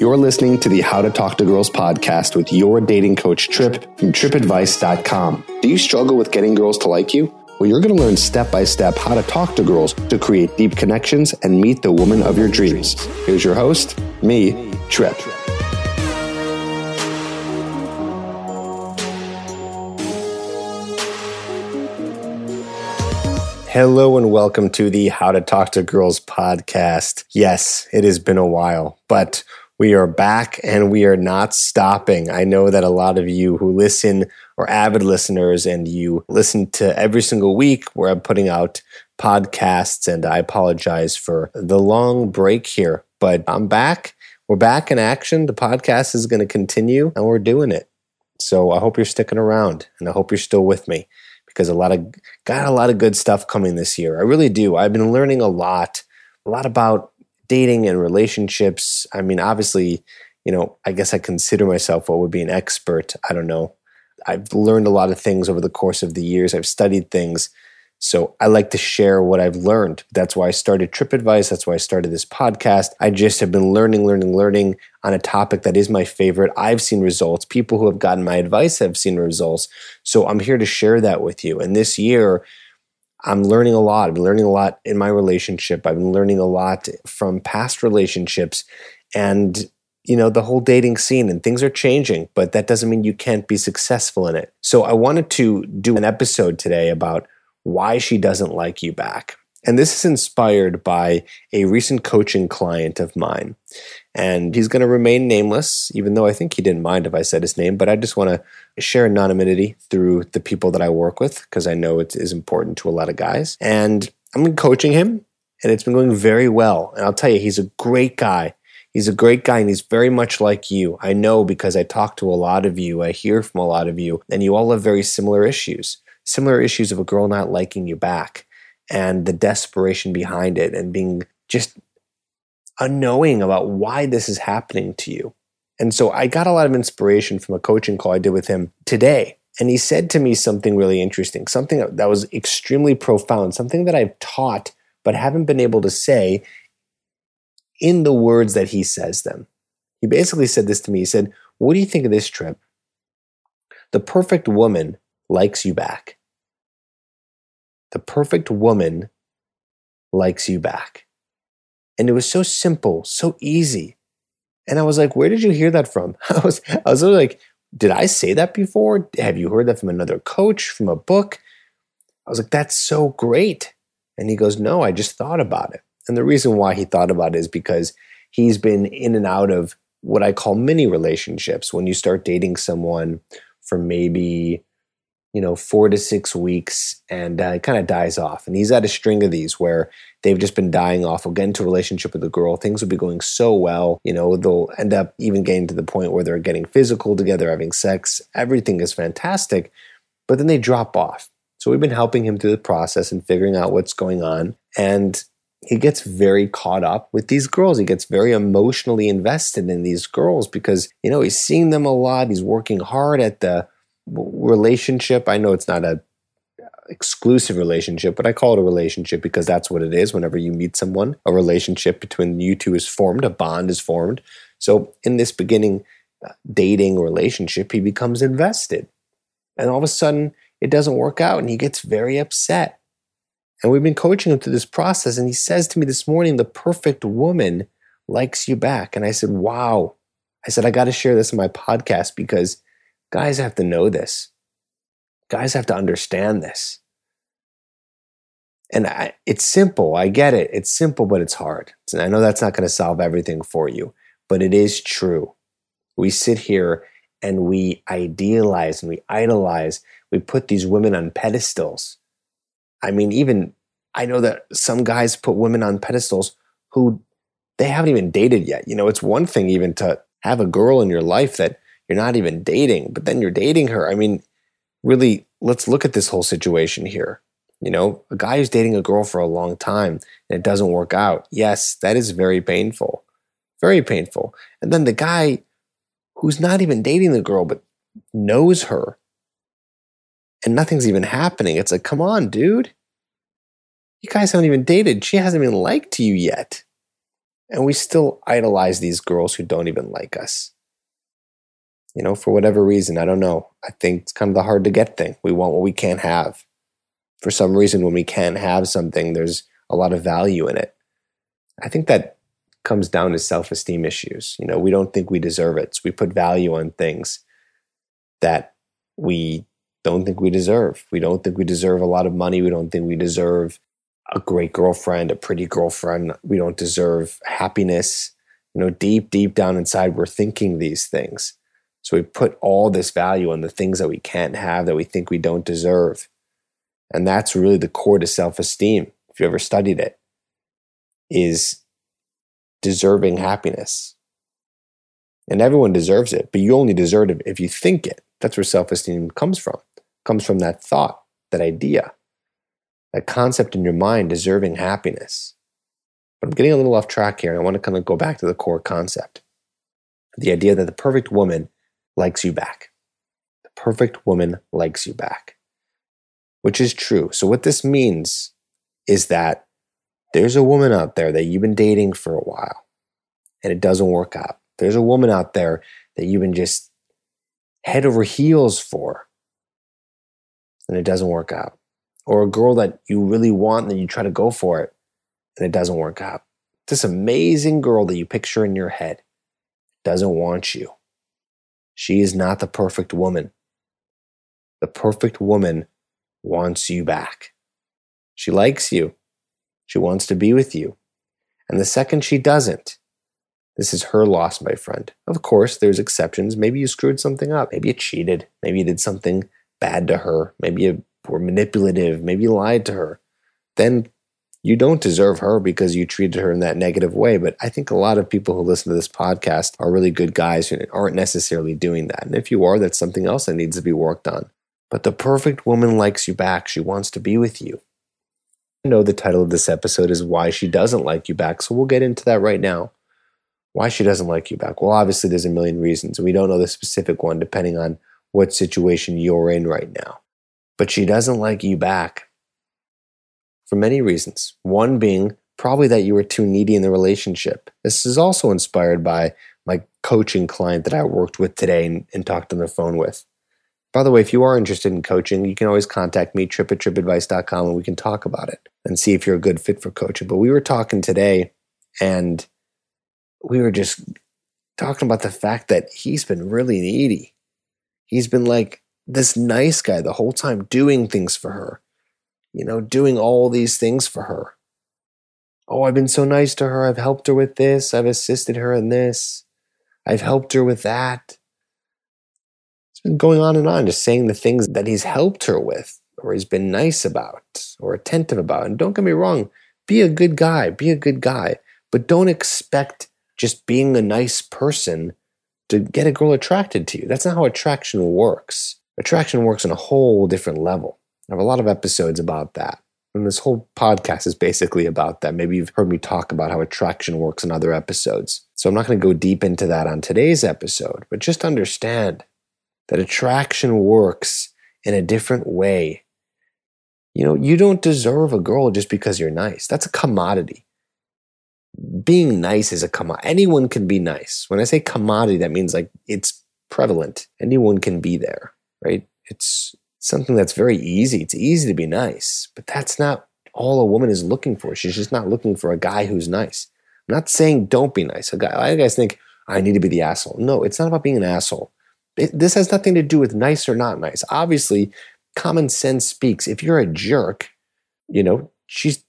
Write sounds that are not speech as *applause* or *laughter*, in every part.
You're listening to the How to Talk to Girls podcast with your dating coach, Trip, from tripadvice.com. Do you struggle with getting girls to like you? Well, you're going to learn step by step how to talk to girls to create deep connections and meet the woman of your dreams. Here's your host, me, Trip. Hello and welcome to the How to Talk to Girls podcast. Yes, it has been a while, but we are back and we are not stopping. I know that a lot of you who listen are avid listeners and you listen to every single week where I'm putting out podcasts, and I apologize for the long break here, but I'm back. We're back in action. The podcast is going to continue and we're doing it. So I hope you're sticking around and I hope you're still with me because a lot of got a lot of good stuff coming this year. I really do. I've been learning a lot, a lot about dating and relationships. I mean, obviously, you know, I guess I consider myself what would be an expert. I don't know. I've learned a lot of things over the course of the years. I've studied things so I like to share what I've learned. That's why I started Trip Advice. That's why I started this podcast. I just have been learning, learning, learning on a topic that is my favorite. I've seen results. People who have gotten my advice have seen results. So I'm here to share that with you. And this year, I'm learning a lot. I've been learning a lot in my relationship. I've been learning a lot from past relationships and you know the whole dating scene and things are changing but that doesn't mean you can't be successful in it so i wanted to do an episode today about why she doesn't like you back. And this is inspired by a recent coaching client of mine. And he's going to remain nameless, even though I think he didn't mind if I said his name. But I just want to share anonymity through the people that I work with because I know it is important to a lot of guys. And I'm coaching him, and it's been going very well. And I'll tell you, he's a great guy. He's a great guy, and he's very much like you. I know because I talk to a lot of you, I hear from a lot of you, and you all have very similar issues similar issues of a girl not liking you back and the desperation behind it and being just unknowing about why this is happening to you. And so I got a lot of inspiration from a coaching call I did with him today. And he said to me something really interesting, something that was extremely profound, something that I've taught but haven't been able to say in the words that he says them. He basically said this to me. He said, What do you think of this trip? The perfect woman likes you back. The perfect woman likes you back. And it was so simple, so easy. And I was like, where did you hear that from? *laughs* I was, I was like, did I say that before? Have you heard that from another coach, from a book? I was like, that's so great. And he goes, no, I just thought about it. And the reason why he thought about it is because he's been in and out of what I call mini relationships. When you start dating someone for maybe you know, four to six weeks and uh, it kind of dies off. And he's had a string of these where they've just been dying off. We'll get into a relationship with a girl. Things will be going so well. You know, they'll end up even getting to the point where they're getting physical together, having sex. Everything is fantastic. But then they drop off. So we've been helping him through the process and figuring out what's going on. And he gets very caught up with these girls. He gets very emotionally invested in these girls because, you know, he's seeing them a lot. He's working hard at the relationship. I know it's not a exclusive relationship, but I call it a relationship because that's what it is. Whenever you meet someone, a relationship between you two is formed, a bond is formed. So in this beginning uh, dating relationship, he becomes invested. And all of a sudden, it doesn't work out and he gets very upset. And we've been coaching him through this process. And he says to me this morning, the perfect woman likes you back. And I said, wow. I said, I got to share this in my podcast because Guys have to know this. Guys have to understand this. And I, it's simple. I get it. It's simple, but it's hard. And I know that's not going to solve everything for you, but it is true. We sit here and we idealize and we idolize. We put these women on pedestals. I mean, even I know that some guys put women on pedestals who they haven't even dated yet. You know, it's one thing even to have a girl in your life that you're not even dating, but then you're dating her. I mean, really, let's look at this whole situation here. You know, a guy who's dating a girl for a long time and it doesn't work out. Yes, that is very painful. Very painful. And then the guy who's not even dating the girl but knows her and nothing's even happening. It's like, come on, dude. You guys haven't even dated. She hasn't even liked you yet. And we still idolize these girls who don't even like us. You know, for whatever reason, I don't know. I think it's kind of the hard to get thing. We want what we can't have. For some reason, when we can't have something, there's a lot of value in it. I think that comes down to self esteem issues. You know, we don't think we deserve it. So we put value on things that we don't think we deserve. We don't think we deserve a lot of money. We don't think we deserve a great girlfriend, a pretty girlfriend. We don't deserve happiness. You know, deep, deep down inside, we're thinking these things. So we put all this value on the things that we can't have, that we think we don't deserve. And that's really the core to self esteem, if you ever studied it, is deserving happiness. And everyone deserves it, but you only deserve it if you think it. That's where self esteem comes from. It comes from that thought, that idea, that concept in your mind, deserving happiness. But I'm getting a little off track here, and I want to kind of go back to the core concept the idea that the perfect woman likes you back. The perfect woman likes you back, which is true. So, what this means is that there's a woman out there that you've been dating for a while and it doesn't work out. There's a woman out there that you've been just head over heels for and it doesn't work out. Or a girl that you really want and you try to go for it and it doesn't work out. This amazing girl that you picture in your head doesn't want you. She is not the perfect woman. The perfect woman wants you back. She likes you. She wants to be with you. And the second she doesn't, this is her loss, my friend. Of course, there's exceptions. Maybe you screwed something up. Maybe you cheated. Maybe you did something bad to her. Maybe you were manipulative. Maybe you lied to her. Then you don't deserve her because you treated her in that negative way. But I think a lot of people who listen to this podcast are really good guys who aren't necessarily doing that. And if you are, that's something else that needs to be worked on. But the perfect woman likes you back. She wants to be with you I know the title of this episode is Why She Doesn't Like You Back. So we'll get into that right now. Why she doesn't like you back. Well, obviously, there's a million reasons. We don't know the specific one depending on what situation you're in right now. But she doesn't like you back for many reasons. One being probably that you were too needy in the relationship. This is also inspired by my coaching client that I worked with today and, and talked on the phone with. By the way, if you are interested in coaching, you can always contact me, trip at tripadvice.com, and we can talk about it and see if you're a good fit for coaching. But we were talking today, and we were just talking about the fact that he's been really needy. He's been like this nice guy the whole time, doing things for her, you know, doing all these things for her. Oh, I've been so nice to her. I've helped her with this. I've assisted her in this. I've helped her with that It's been going on and on, just saying the things that he's helped her with, or he's been nice about, or attentive about. And don't get me wrong, be a good guy, be a good guy, but don't expect just being a nice person to get a girl attracted to you. That's not how attraction works. Attraction works on a whole different level. I have a lot of episodes about that. And this whole podcast is basically about that. Maybe you've heard me talk about how attraction works in other episodes. So I'm not going to go deep into that on today's episode, but just understand that attraction works in a different way. You know, you don't deserve a girl just because you're nice. That's a commodity. Being nice is a commodity. Anyone can be nice. When I say commodity, that means like it's prevalent. Anyone can be there, right? It's something that's very easy. It's easy to be nice, but that's not all a woman is looking for. She's just not looking for a guy who's nice. I'm not saying don't be nice. A guy, I guys think I need to be the asshole. No, it's not about being an asshole. It, this has nothing to do with nice or not nice. Obviously, common sense speaks. If you're a jerk, you know, she's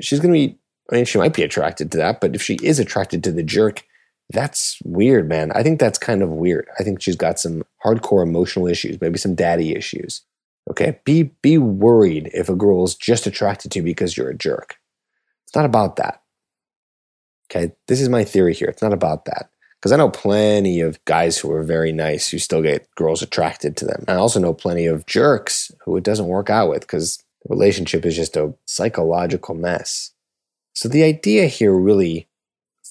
she's going to be I mean, she might be attracted to that, but if she is attracted to the jerk, that's weird, man. I think that's kind of weird. I think she's got some hardcore emotional issues, maybe some daddy issues. Okay, be be worried if a girl is just attracted to you because you're a jerk. It's not about that. Okay, this is my theory here. It's not about that. Because I know plenty of guys who are very nice who still get girls attracted to them. I also know plenty of jerks who it doesn't work out with because the relationship is just a psychological mess. So the idea here, really,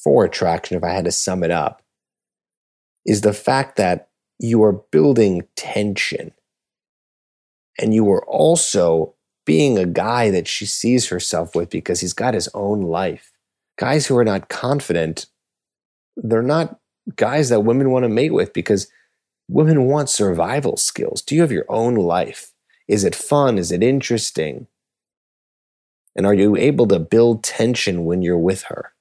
for attraction, if I had to sum it up, is the fact that you are building tension and you are also being a guy that she sees herself with because he's got his own life. guys who are not confident, they're not guys that women want to mate with because women want survival skills. Do you have your own life? Is it fun? Is it interesting? And are you able to build tension when you're with her?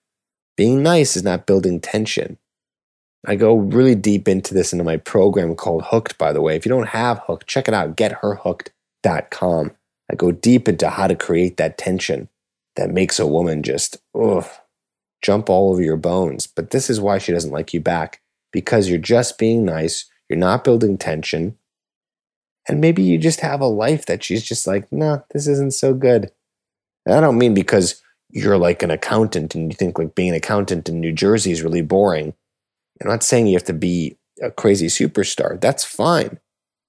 Being nice is not building tension. I go really deep into this into my program called Hooked, by the way. If you don't have Hooked, check it out, getherhooked.com. I go deep into how to create that tension that makes a woman just, ugh, jump all over your bones. But this is why she doesn't like you back because you're just being nice, you're not building tension. And maybe you just have a life that she's just like, nah, this isn't so good. And I don't mean because you're like an accountant and you think like being an accountant in New Jersey is really boring. I'm not saying you have to be a crazy superstar. That's fine.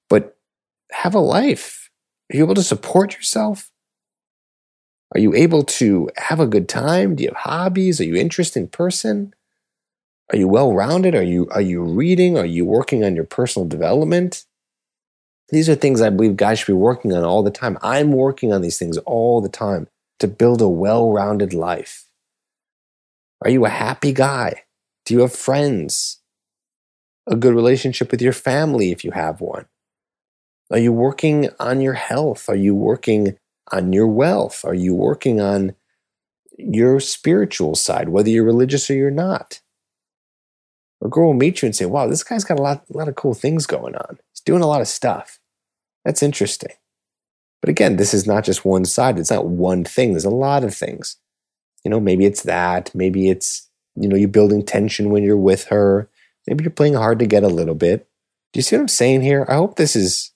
But have a life. Are you able to support yourself? Are you able to have a good time? Do you have hobbies? Are you interesting person? Are you well rounded? Are you, are you reading? Are you working on your personal development? These are things I believe guys should be working on all the time. I'm working on these things all the time to build a well rounded life. Are you a happy guy? Do you have friends? A good relationship with your family if you have one? Are you working on your health? Are you working on your wealth? Are you working on your spiritual side, whether you're religious or you're not? A girl will meet you and say, Wow, this guy's got a lot, a lot of cool things going on. He's doing a lot of stuff. That's interesting. But again, this is not just one side. It's not one thing. There's a lot of things. You know, maybe it's that. Maybe it's you know, you're building tension when you're with her. Maybe you're playing hard to get a little bit. Do you see what I'm saying here? I hope this is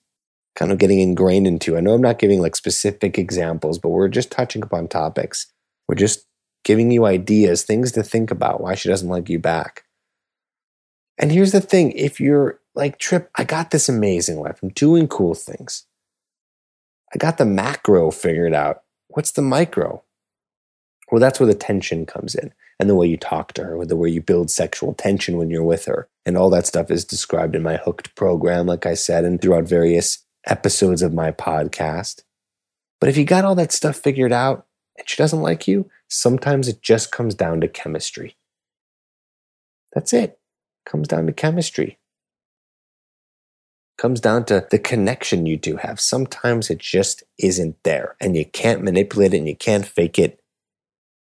kind of getting ingrained into. I know I'm not giving like specific examples, but we're just touching upon topics. We're just giving you ideas, things to think about why she doesn't like you back. And here's the thing if you're like, Trip, I got this amazing life, I'm doing cool things. I got the macro figured out. What's the micro? Well, that's where the tension comes in and the way you talk to her, the way you build sexual tension when you're with her. And all that stuff is described in my Hooked program, like I said, and throughout various episodes of my podcast. But if you got all that stuff figured out and she doesn't like you, sometimes it just comes down to chemistry. That's it. it comes down to chemistry. Comes down to the connection you do have. Sometimes it just isn't there and you can't manipulate it and you can't fake it.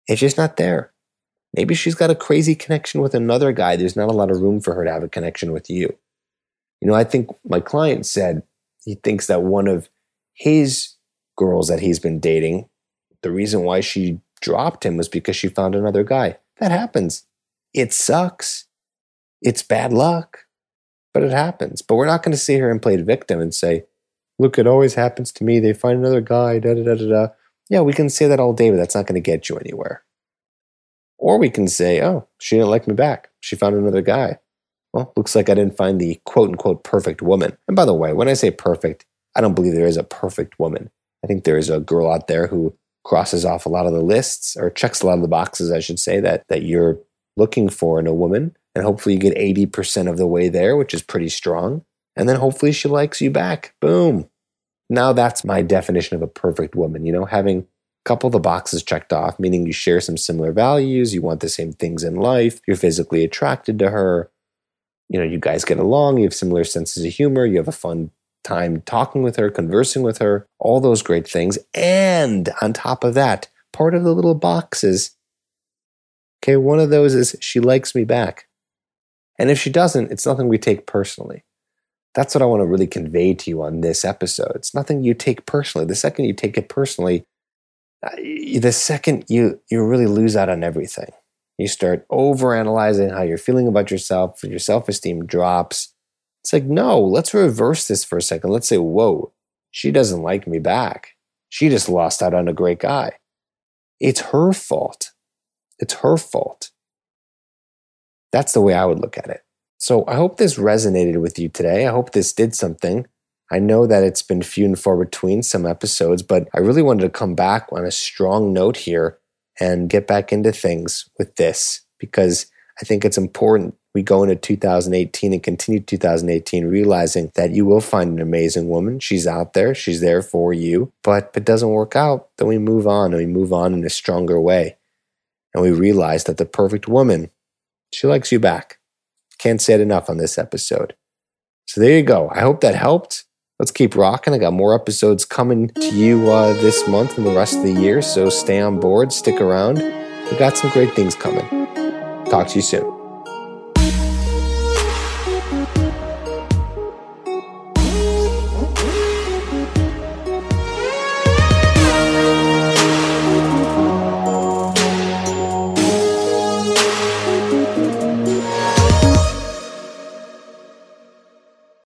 It's just not there. Maybe she's got a crazy connection with another guy. There's not a lot of room for her to have a connection with you. You know, I think my client said he thinks that one of his girls that he's been dating, the reason why she dropped him was because she found another guy. That happens. It sucks. It's bad luck, but it happens. But we're not going to sit here and play the victim and say, look, it always happens to me. They find another guy, da da da da da. Yeah, we can say that all day, but that's not going to get you anywhere. Or we can say, oh, she didn't like me back. She found another guy. Well, looks like I didn't find the quote unquote perfect woman. And by the way, when I say perfect, I don't believe there is a perfect woman. I think there is a girl out there who crosses off a lot of the lists or checks a lot of the boxes, I should say, that, that you're looking for in a woman. And hopefully you get 80% of the way there, which is pretty strong. And then hopefully she likes you back. Boom. Now that's my definition of a perfect woman, you know, having a couple of the boxes checked off, meaning you share some similar values, you want the same things in life, you're physically attracted to her, you know, you guys get along, you have similar senses of humor, you have a fun time talking with her, conversing with her, all those great things. And on top of that, part of the little boxes, okay, one of those is she likes me back. And if she doesn't, it's nothing we take personally. That's what I want to really convey to you on this episode. It's nothing you take personally. The second you take it personally, uh, the second you you really lose out on everything. You start over analyzing how you're feeling about yourself your self-esteem drops. It's like no let's reverse this for a second. Let's say whoa she doesn't like me back. She just lost out on a great guy. It's her fault. It's her fault that's the way i would look at it so i hope this resonated with you today i hope this did something I know that it's been few and far between some episodes, but I really wanted to come back on a strong note here and get back into things with this because I think it's important we go into 2018 and continue 2018 realizing that you will find an amazing woman. She's out there, she's there for you. But if it doesn't work out, then we move on and we move on in a stronger way. and we realize that the perfect woman, she likes you back. Can't say it enough on this episode. So there you go. I hope that helped. Let's keep rocking. I got more episodes coming to you uh, this month and the rest of the year. So stay on board, stick around. We got some great things coming. Talk to you soon.